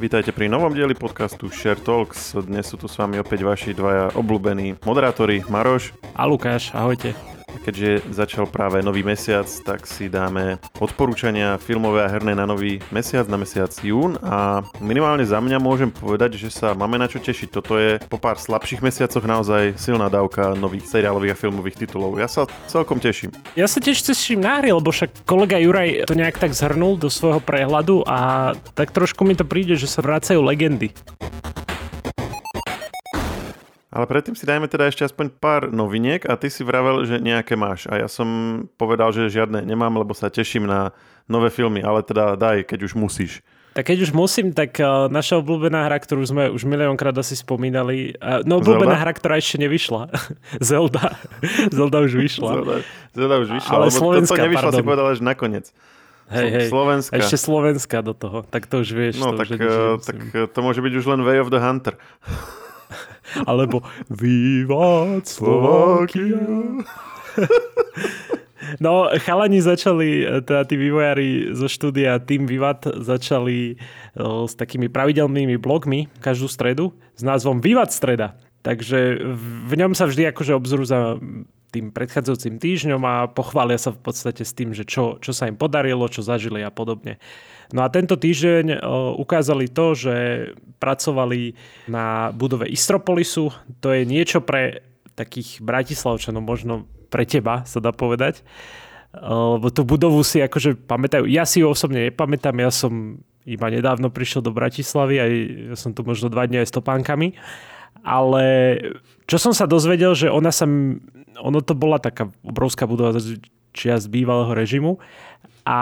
Vítajte pri novom dieli podcastu Share Talks. Dnes sú tu s vami opäť vaši dvaja obľúbení moderátori Maroš a Lukáš. Ahojte. Keďže začal práve nový mesiac, tak si dáme odporúčania filmové a herné na nový mesiac, na mesiac jún a minimálne za mňa môžem povedať, že sa máme na čo tešiť. Toto je po pár slabších mesiacoch naozaj silná dávka nových seriálových a filmových titulov. Ja sa celkom teším. Ja sa tiež teším na hry, lebo však kolega Juraj to nejak tak zhrnul do svojho prehľadu a tak trošku mi to príde, že sa vracajú legendy. Ale predtým si dajme teda ešte aspoň pár noviniek a ty si vravel, že nejaké máš. A ja som povedal, že žiadne nemám, lebo sa teším na nové filmy, ale teda daj, keď už musíš. Tak keď už musím, tak uh, naša obľúbená hra, ktorú sme už miliónkrát asi spomínali, uh, no obľúbená Zelda? hra, ktorá ešte nevyšla. Zelda. Zelda už vyšla. Zelda, Zelda už vyšla, ale Slovenská, to, to nevyšlo, pardon. si povedal až nakoniec. Hej, hej. Slovenská. Ešte Slovenská do toho. Tak to už vieš. No to tak, už tak to môže byť už len Way of the Hunter. Alebo Vivat Slovakia. No, chalani začali, teda tí vývojári zo štúdia Team Vivat začali s takými pravidelnými blogmi každú stredu s názvom Vivat streda. Takže v ňom sa vždy akože obzrú za tým predchádzajúcim týždňom a pochvália sa v podstate s tým, že čo, čo sa im podarilo, čo zažili a podobne. No a tento týždeň ukázali to, že pracovali na budove Istropolisu. To je niečo pre takých bratislavčanov, možno pre teba sa dá povedať. Lebo tú budovu si akože pamätajú. Ja si ju osobne nepamätám, ja som iba nedávno prišiel do Bratislavy a ja som tu možno dva dní aj s topánkami. Ale čo som sa dozvedel, že ona sa, ono to bola taká obrovská budova čia z bývalého režimu a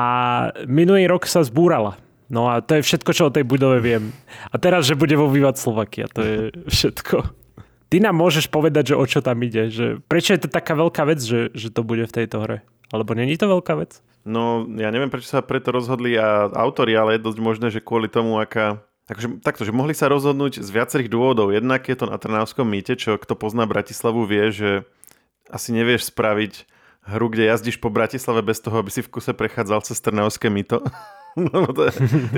minulý rok sa zbúrala. No a to je všetko, čo o tej budove viem. A teraz, že bude vo Slovakia, to je všetko. Ty nám môžeš povedať, že o čo tam ide. Že prečo je to taká veľká vec, že, že to bude v tejto hre? Alebo není to veľká vec? No, ja neviem, prečo sa preto rozhodli a autori, ale je dosť možné, že kvôli tomu, aká... Takže takto, že mohli sa rozhodnúť z viacerých dôvodov. Jednak je to na Trnavskom mýte, čo kto pozná Bratislavu vie, že asi nevieš spraviť hru, kde jazdíš po Bratislave bez toho, aby si v kuse prechádzal cez Trnavské mýto. no, to, je,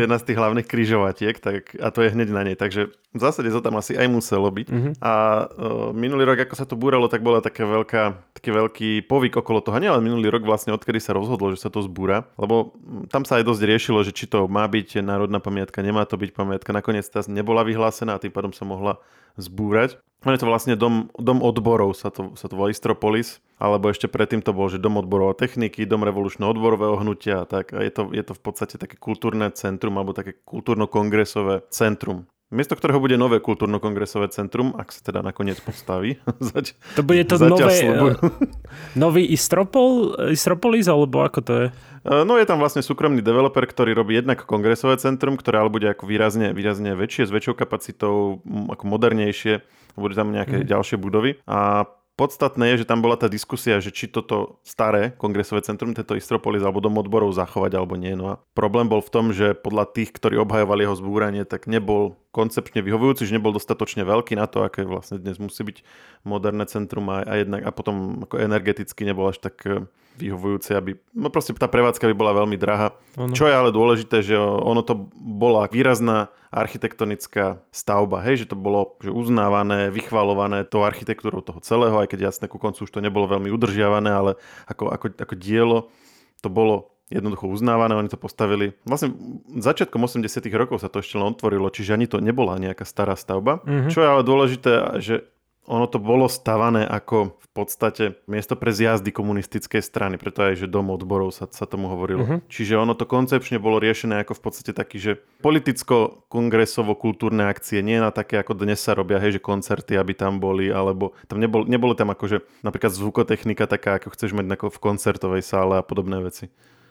jedna z tých hlavných križovatiek tak, a to je hneď na nej. Takže v zásade to tam asi aj muselo byť. Mm-hmm. A uh, minulý rok, ako sa to búralo, tak bola taká veľká, taký veľký povyk okolo toho. Nie, minulý rok vlastne, odkedy sa rozhodlo, že sa to zbúra. Lebo tam sa aj dosť riešilo, že či to má byť národná pamiatka, nemá to byť pamiatka. Nakoniec tá nebola vyhlásená a tým pádom sa mohla zbúrať. je to vlastne dom, dom odborov, sa to, sa to volá Istropolis, alebo ešte predtým to bol, že dom odborov a techniky, dom revolučného odborového hnutia, tak a je to, je to v podstate také kultúrne centrum, alebo také kultúrno-kongresové centrum. Miesto ktorého bude nové kultúrno-kongresové centrum, ak sa teda nakoniec postaví. Zač- to bude to nové, uh, nový Istropol, Istropolis, alebo ako to je? Uh, no je tam vlastne súkromný developer, ktorý robí jednak kongresové centrum, ktoré ale bude ako výrazne, výrazne väčšie, s väčšou kapacitou, ako modernejšie, budú tam nejaké mm. ďalšie budovy. A Podstatné je, že tam bola tá diskusia, že či toto staré kongresové centrum, tento Istropolis alebo dom odborov zachovať alebo nie. No a problém bol v tom, že podľa tých, ktorí obhajovali jeho zbúranie, tak nebol koncepčne vyhovujúci, že nebol dostatočne veľký na to, aké vlastne dnes musí byť moderné centrum a, a, jednak, a potom ako energeticky nebol až tak eh, vyhovujúce, aby, no proste tá prevádzka by bola veľmi drahá. Ano. Čo je ale dôležité, že ono to bola výrazná architektonická stavba, hej, že to bolo že uznávané, vychvalované tou architektúrou toho celého, aj keď jasné ku koncu už to nebolo veľmi udržiavané, ale ako, ako, ako dielo to bolo jednoducho uznávané, oni to postavili. Vlastne začiatkom 80 rokov sa to ešte len otvorilo, čiže ani to nebola nejaká stará stavba. Mm-hmm. Čo je ale dôležité, že ono to bolo stavané ako v podstate miesto pre zjazdy komunistickej strany, preto aj, že dom odborov sa, sa tomu hovorilo. Uh-huh. Čiže ono to koncepčne bolo riešené ako v podstate taký, že politicko-kongresovo-kultúrne akcie, nie na také, ako dnes sa robia, hej, že koncerty, aby tam boli, alebo tam nebol, nebolo tam ako, že napríklad zvukotechnika taká, ako chceš mať v koncertovej sále a podobné veci.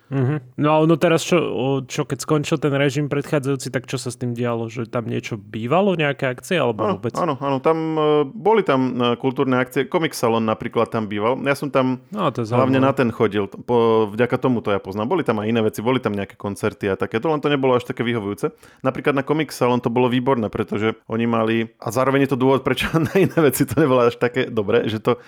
Mm-hmm. No a ono teraz, čo, čo keď skončil ten režim predchádzajúci, tak čo sa s tým dialo? Že tam niečo bývalo, nejaké akcie alebo áno, vôbec? Áno, áno, tam uh, boli tam uh, kultúrne akcie. Comic Salon napríklad tam býval. Ja som tam no, to hlavne na ten chodil. Po, vďaka tomu to ja poznám. Boli tam aj iné veci, boli tam nejaké koncerty a takéto, len to nebolo až také vyhovujúce. Napríklad na Comic Salon to bolo výborné, pretože oni mali, a zároveň je to dôvod, prečo na iné veci to nebolo až také dobré, že to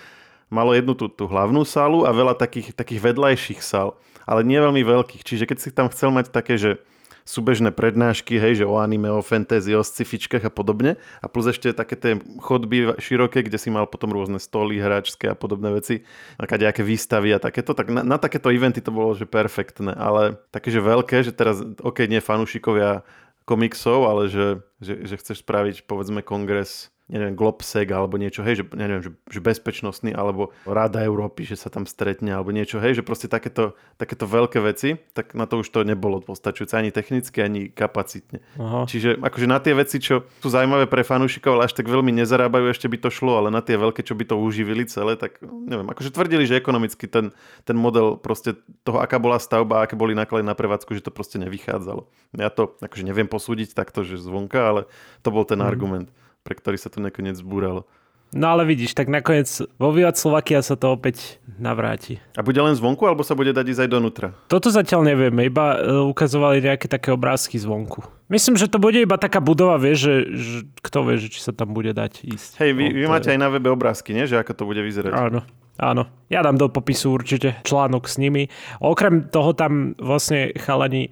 malo jednu tú, tú hlavnú sálu a veľa takých, takých vedľajších sál ale nie veľmi veľkých. Čiže keď si tam chcel mať také, že súbežné prednášky, hej, že o anime, o fantasy, o scifičkách a podobne. A plus ešte také tie chodby široké, kde si mal potom rôzne stoly, hráčské a podobné veci, nejaké výstavy a takéto. Tak na, na takéto eventy to bolo, že perfektné. Ale také, že veľké, že teraz, ok, nie fanúšikovia komiksov, ale že, že, že chceš spraviť povedzme kongres neviem, Globsec alebo niečo, hej, že, neviem, že, že bezpečnostný alebo Rada Európy, že sa tam stretne alebo niečo, hej, že proste takéto, takéto veľké veci, tak na to už to nebolo postačujúce ani technicky, ani kapacitne. Aha. Čiže akože na tie veci, čo sú zaujímavé pre fanúšikov, ale až tak veľmi nezarábajú, ešte by to šlo, ale na tie veľké, čo by to uživili celé, tak neviem, akože tvrdili, že ekonomicky ten, ten model proste toho, aká bola stavba, aké boli náklady na prevádzku, že to proste nevychádzalo. Ja to akože neviem posúdiť takto, že zvonka, ale to bol ten mm. argument pre ktorý sa to nakoniec zbúralo. No ale vidíš, tak nakoniec vo Vivat Slovakia sa to opäť navráti. A bude len zvonku, alebo sa bude dať ísť aj donútra? Toto zatiaľ nevieme, iba e, ukazovali nejaké také obrázky zvonku. Myslím, že to bude iba taká budova, vieš, že, že kto vie, že či sa tam bude dať ísť. Hej, vy, no, vy máte aj na webe obrázky, nie? Že ako to bude vyzerať. Áno. Áno, ja dám do popisu určite článok s nimi. Okrem toho tam vlastne chalani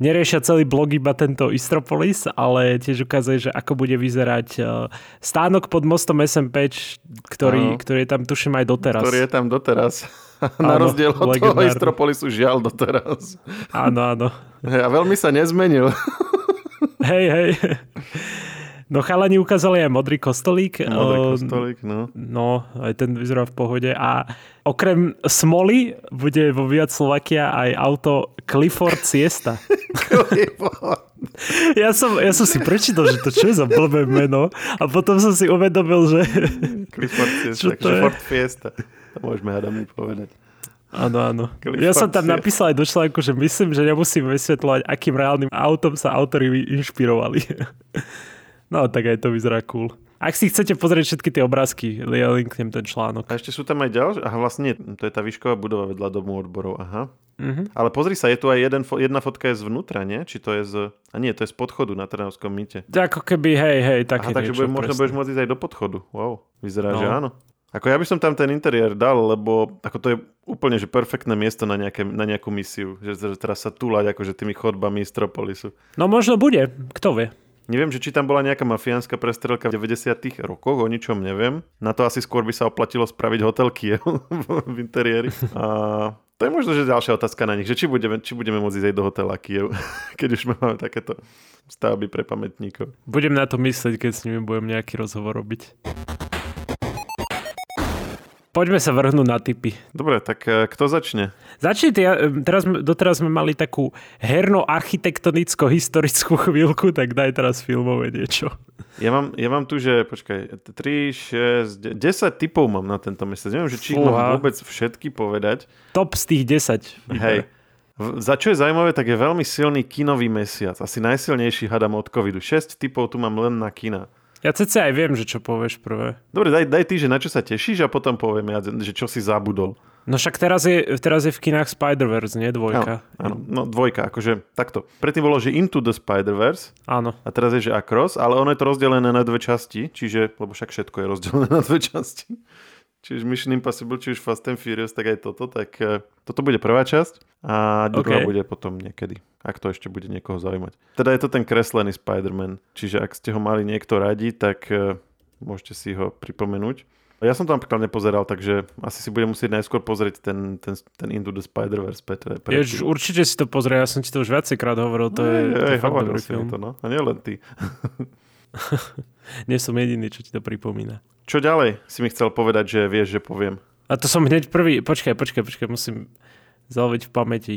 neriešia celý blog iba tento Istropolis, ale tiež ukazuje, že ako bude vyzerať e, stánok pod mostom SMP, ktorý, ktorý je tam tuším aj doteraz. Ktorý je tam doteraz. Na áno, rozdiel od legendárny. toho Istropolisu žiaľ doteraz. Áno, áno. A veľmi sa nezmenil. Hej, hej. No chalani ukázali aj modrý kostolík. Modrý kostolík, no. No, aj ten vyzerá v pohode. A okrem Smoly bude vo Viat Slovakia aj auto Clifford Siesta. ja, som, ja som si prečítal, že to čo je za blbé meno a potom som si uvedomil, že... Clifford Siesta, Clifford Fiesta. To môžeme hádam povedať. Áno, áno. Ja som tam napísal aj do článku, že myslím, že nemusím vysvetľovať, akým reálnym autom sa autori inšpirovali. No, tak aj to vyzerá cool. Ak si chcete pozrieť všetky tie obrázky, ja linknem ten článok. A ešte sú tam aj ďalšie? Aha, vlastne to je tá výšková budova vedľa domu odborov. Aha. Mm-hmm. Ale pozri sa, je tu aj jeden, jedna fotka je zvnútra, nie? Či to je z... A nie, to je z podchodu na Trnavskom mýte. Ako keby, hej, hej, také Aha, takže bude, možno budeš môcť ísť aj do podchodu. Wow, vyzerá, no. že áno. Ako ja by som tam ten interiér dal, lebo ako to je úplne že perfektné miesto na, nejaké, na nejakú misiu. Že, že teraz sa túlať akože tými chodbami Stropolisu. No možno bude, kto vie. Neviem, že či tam bola nejaká mafiánska prestrelka v 90 rokoch, o ničom neviem. Na to asi skôr by sa oplatilo spraviť hotel Kiev v interiéri. A to je možno, že ďalšia otázka na nich, že či budeme, či budeme môcť ísť do hotela Kiev, keď už máme takéto stavby pre pamätníkov. Budem na to myslieť, keď s nimi budem nejaký rozhovor robiť. Poďme sa vrhnúť na typy. Dobre, tak e, kto začne? Začni ty. Teraz, doteraz sme mali takú herno-architektonicko-historickú chvíľku, tak daj teraz filmové niečo. Ja mám, ja mám tu, že počkaj, 3, 6, 10 typov mám na tento mesiac. Neviem, že či Fúha. mám vôbec všetky povedať. Top z tých 10. Hej. Za čo je zaujímavé, tak je veľmi silný kinový mesiac. Asi najsilnejší hadam od covidu. 6 typov tu mám len na kina. Ja cece aj viem, že čo povieš prvé. Dobre, daj, daj ty, že na čo sa tešíš a potom poviem ja, že čo si zabudol. No však teraz je, teraz je v kinách Spider-Verse, nie dvojka. Áno, áno, no dvojka, akože takto. Predtým bolo, že Into the Spider-Verse. Áno. A teraz je, že Across, ale ono je to rozdelené na dve časti, čiže, lebo však všetko je rozdelené na dve časti. Čiže Mission Impossible, či už Fast and Furious, tak aj toto. Tak uh, toto bude prvá časť a druhá okay. bude potom niekedy, ak to ešte bude niekoho zaujímať. Teda je to ten kreslený Spider-Man, čiže ak ste ho mali niekto radi, tak uh, môžete si ho pripomenúť. Ja som to napríklad nepozeral, takže asi si budem musieť najskôr pozrieť ten, ten, ten Into the Spider-Verse. Petre, Jež, určite si to pozrie, ja som ti to už viacejkrát hovoril, to je, je, to fakt dobrý film. To, no. A nie len ty. Nie som jediný, čo ti to pripomína. Čo ďalej si mi chcel povedať, že vieš, že poviem? A to som hneď prvý, počkaj, počkaj, počkaj, musím zaloviť v pamäti.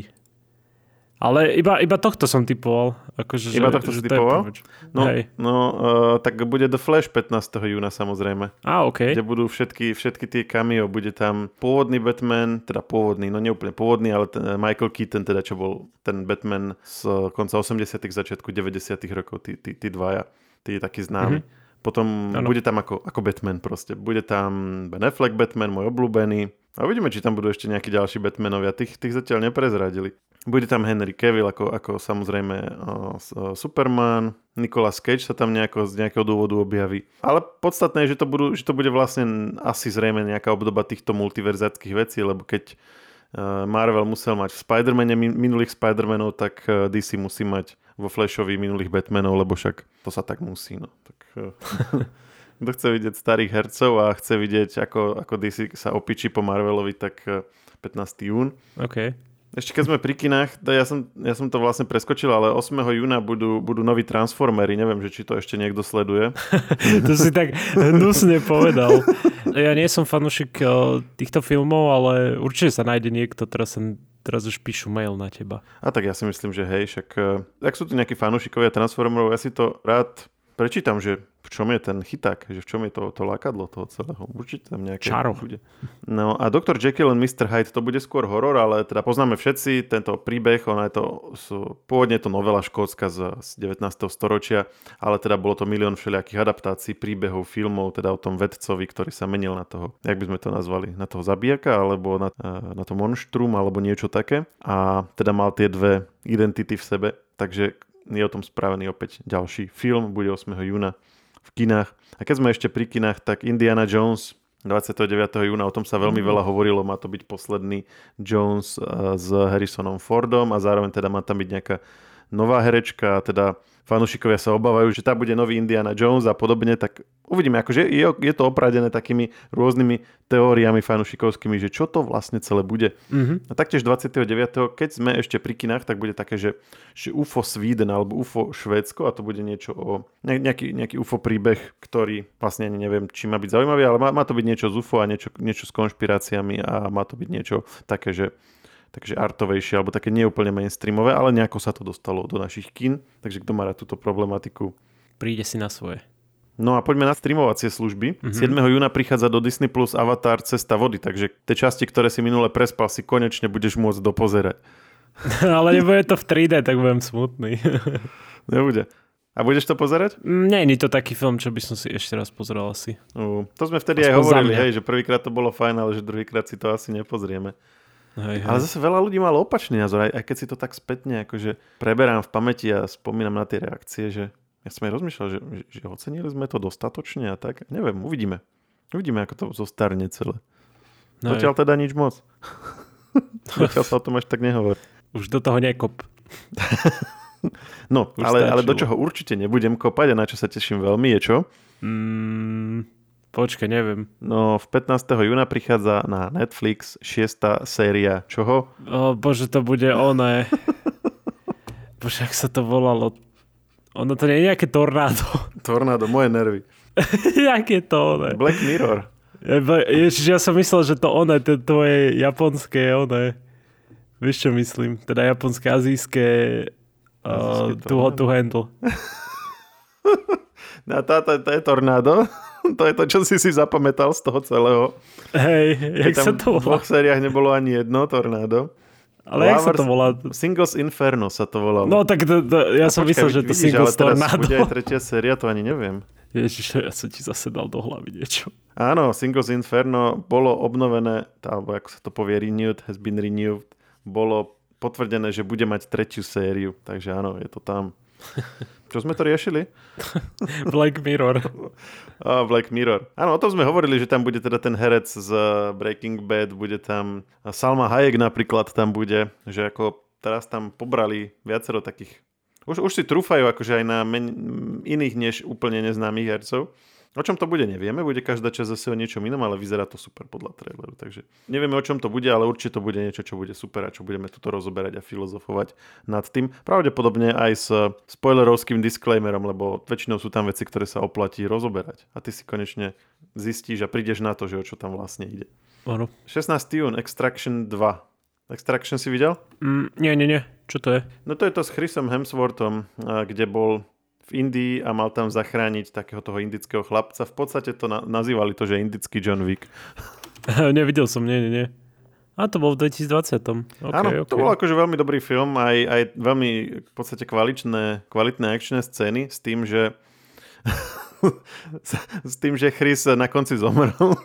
Ale iba, iba tohto som typoval. Akože, iba tohto si typoval? No, Hej. no uh, tak bude The Flash 15. júna samozrejme. A, OK. Kde budú všetky, všetky tie cameo. Bude tam pôvodný Batman, teda pôvodný, no neúplne pôvodný, ale ten Michael Keaton, teda čo bol ten Batman z konca 80 začiatku 90 rokov, tí, tí, tí dvaja, tí takí známi. Mm-hmm. Potom ano. bude tam ako, ako Batman proste. Bude tam Ben Affleck Batman, môj obľúbený. A uvidíme, či tam budú ešte nejakí ďalší Batmanovia. Tých, tých zatiaľ neprezradili. Bude tam Henry Cavill ako, ako samozrejme uh, Superman. Nicolas Cage sa tam nejako, z nejakého dôvodu objaví. Ale podstatné je, že to, budú, že to bude vlastne asi zrejme nejaká obdoba týchto multiverzáckých vecí, lebo keď Marvel musel mať v Spider-Mane minulých Spider-Manov, tak DC musí mať vo Flashovi minulých Batmanov, lebo však to sa tak musí. No. Tak, kto chce vidieť starých hercov a chce vidieť, ako, ako DC sa opičí po Marvelovi, tak 15. jún. OK. Ešte keď sme pri kinách, ja som, ja som to vlastne preskočil, ale 8. júna budú, budú noví Transformery. Neviem, že či to ešte niekto sleduje. to si tak hnusne povedal. Ja nie som fanúšik eh, týchto filmov, ale určite sa nájde niekto, teraz sa teraz už píšu mail na teba. A tak ja si myslím, že hej, však eh, ak sú tu nejakí fanúšikovia Transformerov, ja si to rád prečítam, že v čom je ten chyták, že v čom je to, to lákadlo toho celého. Určite tam nejaké Čaro. bude. No a Dr. Jekyll and Mr. Hyde to bude skôr horor, ale teda poznáme všetci tento príbeh, ona je to, sú, pôvodne je to novela škótska z, z 19. storočia, ale teda bolo to milión všelijakých adaptácií, príbehov, filmov, teda o tom vedcovi, ktorý sa menil na toho, jak by sme to nazvali, na toho zabijaka, alebo na, na to monštrum, alebo niečo také. A teda mal tie dve identity v sebe, takže je o tom spravený opäť ďalší film, bude 8. júna v kinách. A keď sme ešte pri kinách, tak Indiana Jones 29. júna, o tom sa veľmi mhm. veľa hovorilo, má to byť posledný Jones eh, s Harrisonom Fordom a zároveň teda má tam byť nejaká nová herečka, teda fanúšikovia sa obávajú, že tá bude nový Indiana Jones a podobne, tak uvidíme, akože je, je to opradené takými rôznymi teóriami fanúšikovskými, že čo to vlastne celé bude. Mm-hmm. A taktiež 29. keď sme ešte pri kinách, tak bude také, že, že UFO Sweden alebo UFO Švédsko a to bude niečo o nejaký, nejaký UFO príbeh, ktorý vlastne ani neviem, či má byť zaujímavý, ale má, má to byť niečo z UFO a niečo, niečo s konšpiráciami a má to byť niečo také, že takže artovejšie, alebo také neúplne mainstreamové, ale nejako sa to dostalo do našich kin, takže kto má rád túto problematiku. Príde si na svoje. No a poďme na streamovacie služby. Mm-hmm. 7. júna prichádza do Disney Plus Avatar Cesta vody, takže tie časti, ktoré si minule prespal, si konečne budeš môcť dopozerať. Ale nebude to v 3D, tak budem smutný. Nebude. A budeš to pozerať? Mm, nie je to taký film, čo by som si ešte raz pozrel asi. Uh, to sme vtedy Aspoň aj hovorili, hej, že prvýkrát to bolo fajn, ale že druhýkrát si to asi nepozrieme. Hej, hej. Ale zase veľa ľudí malo opačný názor, aj, aj keď si to tak spätne akože preberám v pamäti a spomínam na tie reakcie, že ja som aj rozmýšľal, že, že, ocenili sme to dostatočne a tak. Neviem, uvidíme. Uvidíme, ako to zostarne celé. No Zatiaľ teda nič moc. Zatiaľ sa o tom až tak nehovor. Už do toho nekop. no, ale, ale do čoho určite nebudem kopať a na čo sa teším veľmi je čo? Mm, Počkaj, neviem. No, v 15. júna prichádza na Netflix šiesta séria čoho? O bože, to bude oné. bože, ak sa to volalo. Ono to nie je nejaké tornádo. Tornádo, moje nervy. Jak je to oné? Black Mirror. Ježiš, ja som myslel, že to oné, to tvoje japonské oné. Vieš, čo myslím? Teda japonské, azijské uh, to, to handle. no, táto, to je tornádo. to je to, čo si si zapamätal z toho celého. Hej, jak sa to volá? V dvoch sériách nebolo ani jedno tornádo. Ale jak sa to volá? Singles Inferno sa to volalo. No tak to, to, ja A som počkaj, myslel, že to vidíš, Singles Tornado. bude aj tretia séria, to ani neviem. Ježiš, ja som ti zase dal do hlavy niečo. Áno, Singles Inferno bolo obnovené, alebo ako sa to povie, renewed, has been renewed, bolo potvrdené, že bude mať tretiu sériu, takže áno, je to tam. Čo sme to riešili? Black Mirror. oh, Black Mirror. Áno, o tom sme hovorili, že tam bude teda ten herec z Breaking Bad, bude tam Salma Hayek napríklad tam bude, že ako teraz tam pobrali viacero takých už, už si trúfajú akože aj na men- iných než úplne neznámych hercov. O čom to bude, nevieme. Bude každá časť zase o niečom inom, ale vyzerá to super podľa traileru. Takže nevieme, o čom to bude, ale určite to bude niečo, čo bude super a čo budeme tuto rozoberať a filozofovať nad tým. Pravdepodobne aj s spoilerovským disclaimerom, lebo väčšinou sú tam veci, ktoré sa oplatí rozoberať. A ty si konečne zistíš a prídeš na to, že o čo tam vlastne ide. Ano. 16. jún, Extraction 2. Extraction si videl? Mm, nie, nie, nie. Čo to je? No to je to s Chrisom Hemsworthom, kde bol v Indii a mal tam zachrániť takého toho indického chlapca. V podstate to na- nazývali to, že indický John Wick. Nevidel som, nie, nie, nie. A to bol v 2020. Okay, Áno, okay. to bol akože veľmi dobrý film, aj, aj veľmi v podstate kvalitné, kvalitné akčné scény s tým, že s tým, že Chris na konci zomrel.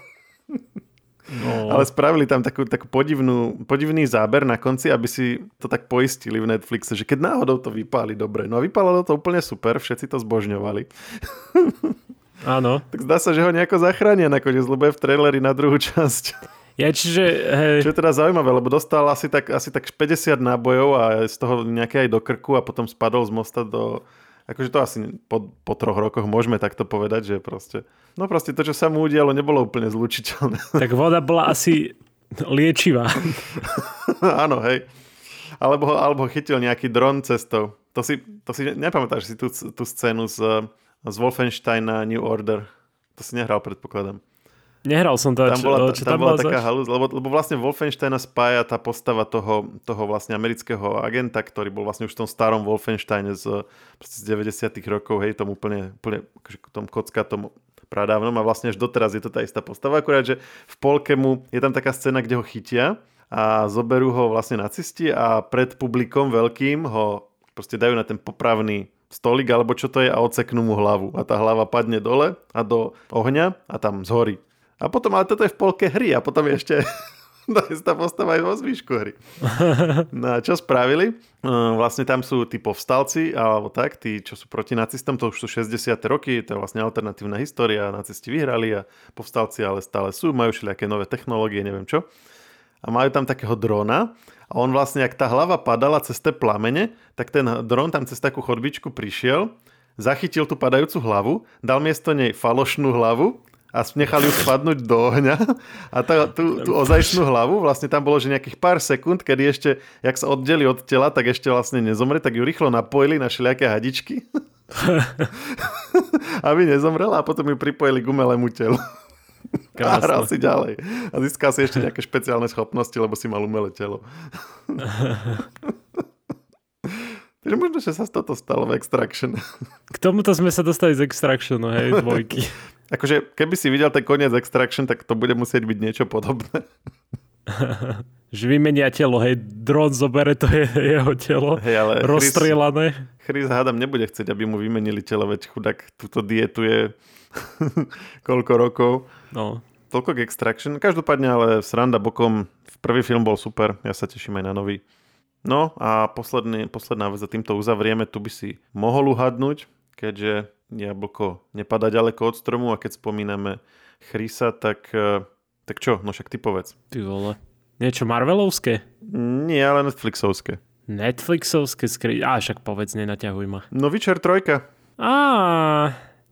No. Ale spravili tam takú, takú podivnú, podivný záber na konci, aby si to tak poistili v Netflixe, že keď náhodou to vypáli dobre. No a vypálilo to úplne super, všetci to zbožňovali. Áno. tak zdá sa, že ho nejako zachránia nakoniec, lebo je v traileri na druhú časť. Ja, čiže... Hej. Čo je teda zaujímavé, lebo dostal asi tak, asi tak 50 nábojov a z toho nejaké aj do krku a potom spadol z mosta do... Akože to asi po, po troch rokoch môžeme takto povedať, že proste... No proste to, čo sa mu udialo, nebolo úplne zlučiteľné. Tak voda bola asi liečivá. Áno, hej. Alebo, alebo chytil nejaký dron cestou. To si, to si nepamätáš si tú, tú scénu z, z Wolfensteina New Order. To si nehral, predpokladám. Nehral som to. Tam bola, čo, tam, tam bola bola taká halus, lebo, lebo vlastne Wolfensteina spája tá postava toho, toho vlastne amerického agenta, ktorý bol vlastne už v tom starom Wolfensteine z, z 90 rokov, hej, tom úplne, úplne tom kocka, tom pradávnom a vlastne až doteraz je to tá istá postava, akurát, že v polke mu je tam taká scéna, kde ho chytia a zoberú ho vlastne nacisti a pred publikom veľkým ho proste dajú na ten popravný stolik alebo čo to je a odseknú mu hlavu a tá hlava padne dole a do ohňa a tam zhorí. A potom, ale toto je v polke hry a potom ešte tá postava aj vo zvyšku hry. No a čo spravili? Uh, Vlastne tam sú tí povstalci, alebo tak, tí, čo sú proti nacistom, to už sú 60. roky, to je vlastne alternatívna história, nacisti vyhrali a povstalci ale stále sú, majú všelijaké nové technológie, neviem čo. A majú tam takého drona a on vlastne, ak tá hlava padala cez tie plamene, tak ten dron tam cez takú chodbičku prišiel, zachytil tú padajúcu hlavu, dal miesto nej falošnú hlavu a nechali ju spadnúť do ohňa a tá, tú, tú ozajstnú hlavu, vlastne tam bolo, že nejakých pár sekúnd, kedy ešte, jak sa oddeli od tela, tak ešte vlastne nezomre, tak ju rýchlo napojili na všelijaké hadičky, aby nezomrela a potom ju pripojili k umelému telu. A hral si ďalej. A získal si ešte nejaké špeciálne schopnosti, lebo si mal umelé telo. Takže možno, že sa toto stalo v Extraction. K tomuto sme sa dostali z Extractionu, hej, dvojky. Akože, keby si videl ten koniec Extraction, tak to bude musieť byť niečo podobné. že vymenia telo, hej, dron zobere to je jeho telo, Hej, ale rozstrielané. Chris hádam nebude chcieť, aby mu vymenili telo, veď chudák túto dietu je koľko rokov. No. Toľko k Extraction. Každopádne ale sranda bokom. Prvý film bol super, ja sa teším aj na nový. No a posledný, posledná vec a týmto uzavrieme, tu by si mohol uhadnúť, keďže jablko nepada ďaleko od stromu a keď spomíname Chrisa, tak, eh, tak čo? No však ty povedz. Ty vole. Niečo Marvelovské? Nie, ale Netflixovské. Netflixovské skry... Á, však povedz, nenaťahuj ma. No Witcher 3. Á,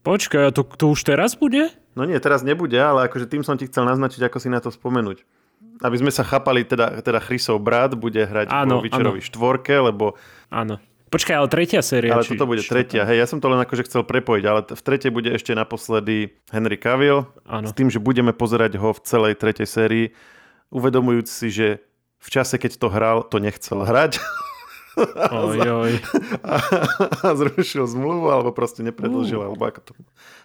počkaj, a to, to už teraz bude? No nie, teraz nebude, ale akože tým som ti chcel naznačiť, ako si na to spomenúť. Aby sme sa chápali, teda, teda Chrisov brat bude hrať Áno, vo Witcherovi štvorke, lebo Áno. Počkaj, ale tretia séria. ale či, toto bude či tretia. Hej, ja som to len akože chcel prepojiť, ale v tretej bude ešte naposledy Henry Cavill. Áno. S tým, že budeme pozerať ho v celej tretej sérii, uvedomujúc si, že v čase, keď to hral, to nechcel hrať. Oj, oj. a, a zrušil zmluvu, alebo proste nepredlžil, alebo ako to,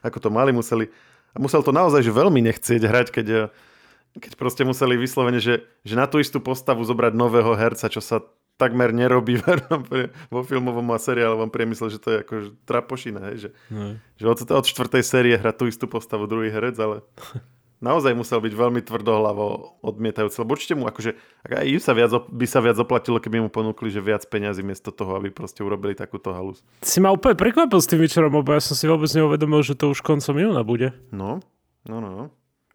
ako to mali, museli. A musel to naozaj že veľmi nechcieť hrať, keď, keď proste museli vyslovene, že, že na tú istú postavu zobrať nového herca, čo sa takmer nerobí vo filmovom a seriálovom priemysle, že to je ako trapošina, hej, že, No. že od, od štvrtej série hrá tú istú postavu druhý herec, ale naozaj musel byť veľmi tvrdohlavo odmietajúci, lebo určite mu akože, ak aj im sa viac, by sa viac oplatilo, keby mu ponúkli, že viac peňazí miesto toho, aby proste urobili takúto halus. Si ma úplne prekvapil s tým večerom, lebo ja som si vôbec neuvedomil, že to už koncom júna bude. No, no, no, no.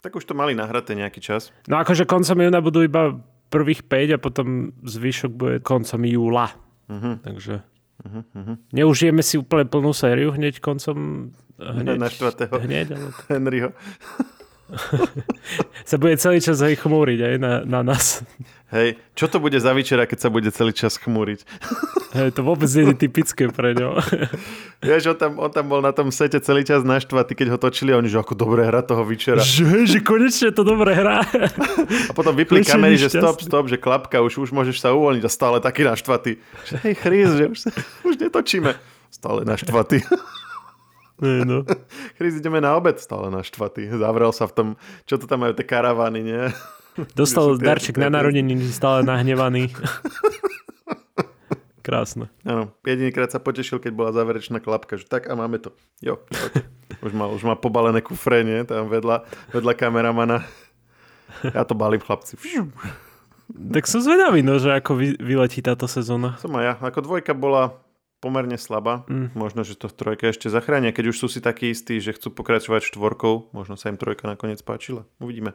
Tak už to mali nahraté nejaký čas. No akože koncom júna budú iba prvých 5 a potom zvyšok bude koncom júla. Mhm. Takže Mhm, mhm. neužijeme si úplne plnú sériu hneď koncom... Hneď, Na štvrtého hneď, ale Henryho. sa bude celý čas aj chmúriť aj na, na nás. Hej, čo to bude za večera, keď sa bude celý čas chmúriť? Hej, to vôbec nie je typické pre ňo. Vieš, on tam, on tam bol na tom sete celý čas naštvatý, keď ho točili a oni, že ako dobre hra toho večera. že, že konečne to dobre hrá. A potom vypli kamery, že stop, stop, že klapka, už, už môžeš sa uvoľniť a stále taký naštvatý. Že hej, Chris, že už, sa, už netočíme. Stále naštvatý. Nie, no. Chris, ideme na obed, stále naštvatý. Zavrel sa v tom, čo to tam majú, tie karavány, nie? Dostal darček na narodeniny, stále nahnevaný. Krásne. Áno, jedinýkrát sa potešil, keď bola záverečná klapka, že tak a máme to. Jo, poď. už má, už má pobalené kufre, nie? Tam vedľa, vedľa kameramana. Ja to balím, chlapci. Tak som zvedavý, no, že ako vy, vyletí táto sezóna. Som aj ja. Ako dvojka bola pomerne slabá. Mm. Možno, že to trojka ešte zachránia, keď už sú si takí istí, že chcú pokračovať štvorkou. Možno sa im trojka nakoniec páčila. Uvidíme.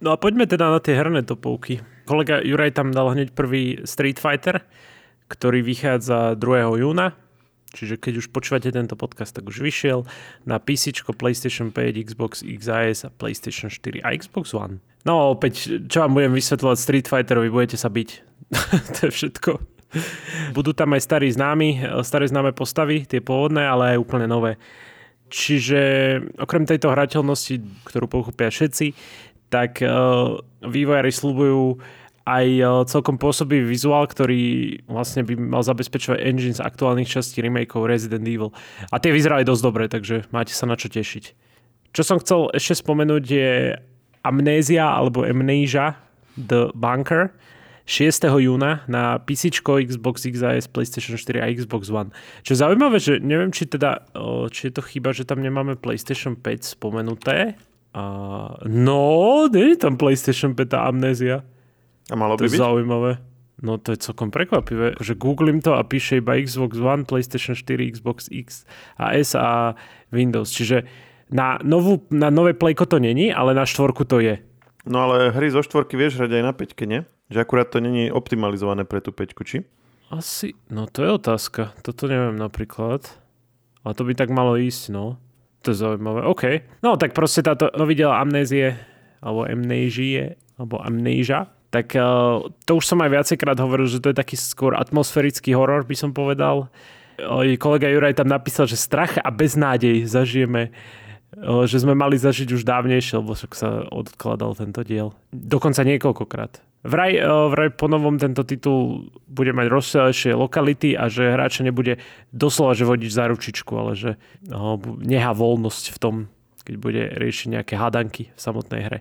No a poďme teda na tie herné topovky. Kolega Juraj tam dal hneď prvý Street Fighter, ktorý vychádza 2. júna. Čiže keď už počúvate tento podcast, tak už vyšiel na PC, PlayStation 5, Xbox XS a PlayStation 4 a Xbox One. No opäť, čo vám budem vysvetľovať Street Fighterovi, budete sa byť. to je všetko. Budú tam aj starí známi, staré známe postavy, tie pôvodné, ale aj úplne nové. Čiže okrem tejto hrateľnosti, ktorú pochopia všetci, tak uh, vývojári slúbujú aj uh, celkom pôsobivý vizuál, ktorý vlastne by mal zabezpečovať engine z aktuálnych častí remakeov Resident Evil. A tie vyzerali dosť dobre, takže máte sa na čo tešiť. Čo som chcel ešte spomenúť je Amnézia alebo Amnesia The Bunker 6. júna na PC, Xbox XS, PlayStation 4 a Xbox One. Čo je zaujímavé, že neviem, či teda, či je to chyba, že tam nemáme PlayStation 5 spomenuté. Uh, no, nie je tam PlayStation 5 a amnézia. A malo to by je byť? zaujímavé. No to je celkom prekvapivé, že googlim to a píše iba Xbox One, PlayStation 4, Xbox X a S a Windows. Čiže na, novú, na nové Playko to není, ale na štvorku to je. No ale hry zo štvorky vieš hrať aj na peťke, nie? Že akurát to není optimalizované pre tú peťku, či? Asi, no to je otázka. Toto neviem napríklad. A to by tak malo ísť, no. To je zaujímavé. OK. No tak proste táto novidela amnézie, alebo amnéžie, alebo amnéža, tak uh, to už som aj viacejkrát hovoril, že to je taký skôr atmosférický horor, by som povedal. Kolega Juraj tam napísal, že strach a beznádej zažijeme uh, že sme mali zažiť už dávnejšie, lebo však sa odkladal tento diel. Dokonca niekoľkokrát. Vraj, eh, vraj po novom tento titul bude mať rozsiaľšie lokality a že hráč nebude doslova, že vodiť za ručičku, ale že no, voľnosť v tom, keď bude riešiť nejaké hadanky v samotnej hre.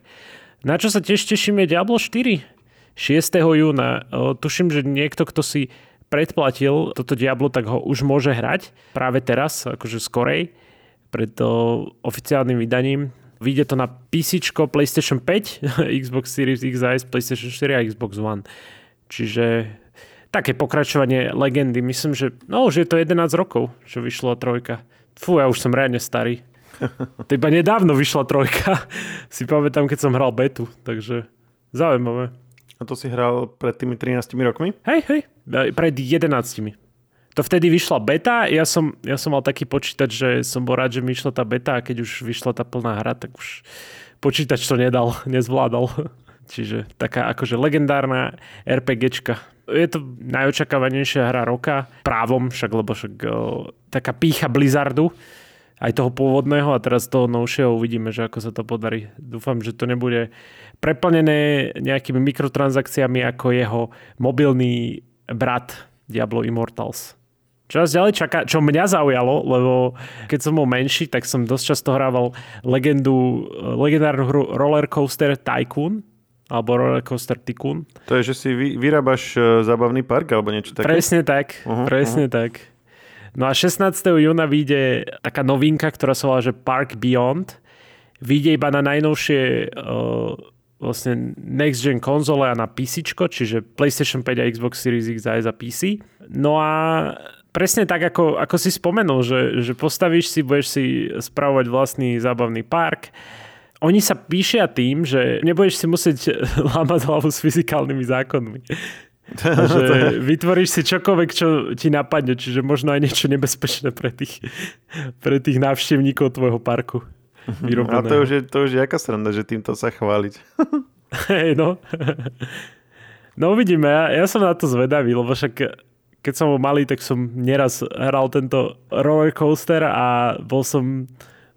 Na čo sa tiež teším je Diablo 4. 6. júna. Eh, tuším, že niekto, kto si predplatil toto Diablo, tak ho už môže hrať práve teraz, akože skorej, pred eh, oficiálnym vydaním Vyjde to na PC, PlayStation 5, Xbox Series X, PlayStation 4 a Xbox One. Čiže také pokračovanie legendy. Myslím, že no, už je to 11 rokov, čo vyšla trojka. Fú, ja už som reálne starý. To iba nedávno vyšla trojka. si pamätám, keď som hral betu, takže zaujímavé. A to si hral pred tými 13 rokmi? Hej, hej, pred 11 to vtedy vyšla beta, ja som, ja som mal taký počítač, že som bol rád, že mi išla tá beta a keď už vyšla tá plná hra, tak už počítač to nedal, nezvládal. Čiže taká akože legendárna RPGčka. Je to najočakávanejšia hra roka, právom však, lebo však o, taká pícha Blizzardu, aj toho pôvodného a teraz toho novšieho uvidíme, že ako sa to podarí. Dúfam, že to nebude preplnené nejakými mikrotransakciami ako jeho mobilný brat Diablo Immortals. Čo nás ďalej čaká, čo mňa zaujalo, lebo keď som bol menší, tak som dosť často hrával legendu, legendárnu hru Roller Coaster Tycoon, alebo Roller Coaster Tycoon. To je, že si vy, vyrábaš uh, zábavný park, alebo niečo také? Presne tak, uh-huh, presne uh-huh. tak. No a 16. júna vyjde taká novinka, ktorá sa volá, že Park Beyond. Vyjde iba na najnovšie uh, vlastne next gen konzole a na PC, čiže PlayStation 5 a Xbox Series X aj PC. No a presne tak, ako, ako si spomenul, že, že postavíš si, budeš si spravovať vlastný zábavný park. Oni sa píšia tým, že nebudeš si musieť lámať hlavu s fyzikálnymi zákonmi. že vytvoríš si čokoľvek, čo ti napadne, čiže možno aj niečo nebezpečné pre tých, pre tých návštevníkov tvojho parku. Vyrobeného. A to už, je, to už je aká sranda, že týmto sa chváliť. Hej, no. No uvidíme, ja, ja som na to zvedavý, lebo však keď som bol malý, tak som neraz hral tento roller coaster a bol som,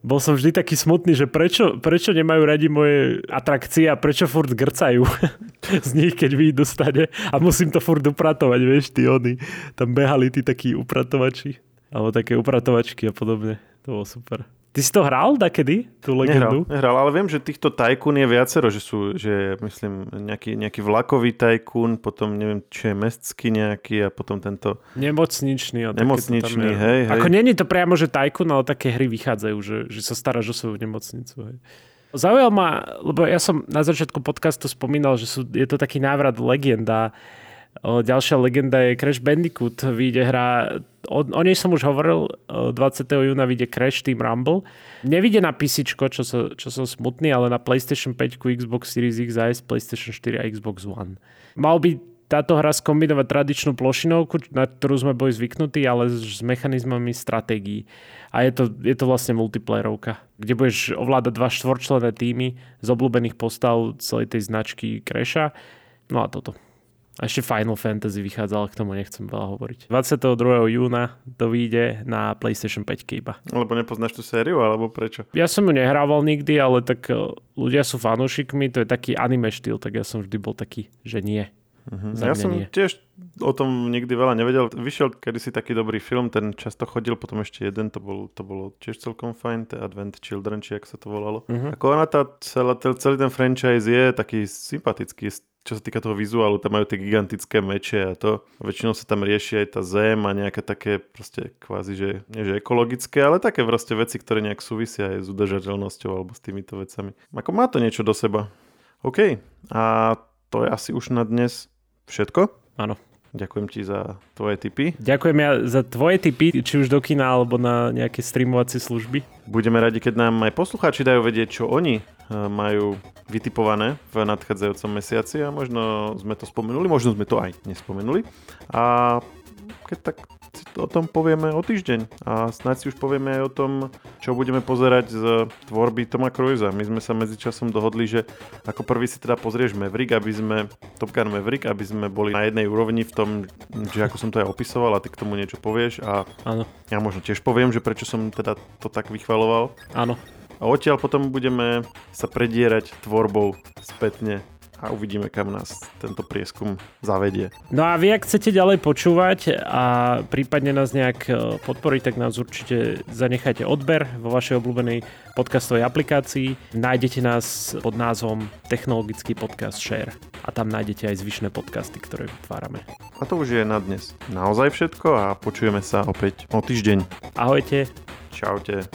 bol som vždy taký smutný, že prečo, prečo nemajú radi moje atrakcie a prečo furt grcajú z nich, keď vyjdu stane a musím to furt upratovať, vieš, tí oni. Tam behali tí takí upratovači alebo také upratovačky a podobne. To bolo super. Ty si to hral kedy, tú legendu? Nehral, nehral, ale viem, že týchto tajkún je viacero, že sú, že myslím, nejaký, nejaký vlakový tajkún, potom neviem, či je mestský nejaký a potom tento... Nemocničný. Nemocničný, hej, hej. Ako není to priamo, že tajkún, ale také hry vychádzajú, že, že sa staráš o svoju nemocnicu, hej. Zaujal ma, lebo ja som na začiatku podcastu spomínal, že sú, je to taký návrat legenda Ďalšia legenda je Crash Bandicoot. Vyjde hra, o, o nej som už hovoril, 20. júna vyjde Crash Team Rumble. Nevidie na PC, čo, so, čo som smutný, ale na PlayStation 5, Xbox Series X a PlayStation 4 a Xbox One. Mal by táto hra skombinovať tradičnú plošinovku, na ktorú sme boli zvyknutí, ale s mechanizmami stratégií. A je to, je to vlastne multiplayerovka, kde budeš ovládať dva štvorčlené týmy z obľúbených postav celej tej značky Crasha. No a toto. A ešte Final Fantasy vychádzalo, k tomu nechcem veľa hovoriť. 22. júna to vyjde na PlayStation 5 iba. Lebo nepoznáš tú sériu, alebo prečo? Ja som ju nehrával nikdy, ale tak e, ľudia sú fanúšikmi, to je taký anime štýl, tak ja som vždy bol taký, že nie. Uh-huh. Ja som nie. tiež o tom nikdy veľa nevedel. Vyšiel kedysi taký dobrý film, ten často chodil, potom ešte jeden, to, bol, to bolo tiež celkom fajn, The Advent Children, či ak sa to volalo. Uh-huh. Ako ona tá, celá, celý ten franchise je taký sympatický, čo sa týka toho vizuálu, tam majú tie gigantické meče a to. Väčšinou sa tam rieši aj tá zem a nejaké také proste kvázi, že nie že ekologické, ale také proste veci, ktoré nejak súvisia aj s udržateľnosťou alebo s týmito vecami. Ako má to niečo do seba. OK. A to je asi už na dnes všetko. Áno. Ďakujem ti za tvoje tipy. Ďakujem ja za tvoje tipy, či už do kina alebo na nejaké streamovacie služby. Budeme radi, keď nám aj poslucháči dajú vedieť, čo oni majú vytipované v nadchádzajúcom mesiaci a možno sme to spomenuli, možno sme to aj nespomenuli. A keď tak si o tom povieme o týždeň a snáď si už povieme aj o tom, čo budeme pozerať z tvorby Toma Cruisa. My sme sa medzičasom dohodli, že ako prvý si teda pozrieš Maverick, aby sme, Top Gun Maverick, aby sme boli na jednej úrovni v tom, že ako som to aj opisoval a ty k tomu niečo povieš a Áno. ja možno tiež poviem, že prečo som teda to tak vychvaloval. Áno. A odtiaľ potom budeme sa predierať tvorbou spätne a uvidíme, kam nás tento prieskum zavedie. No a vy, ak chcete ďalej počúvať a prípadne nás nejak e, podporiť, tak nás určite zanechajte odber vo vašej obľúbenej podcastovej aplikácii. Nájdete nás pod názvom Technologický podcast Share a tam nájdete aj zvyšné podcasty, ktoré vytvárame. A to už je na dnes naozaj všetko a počujeme sa opäť o týždeň. Ahojte. Čaute.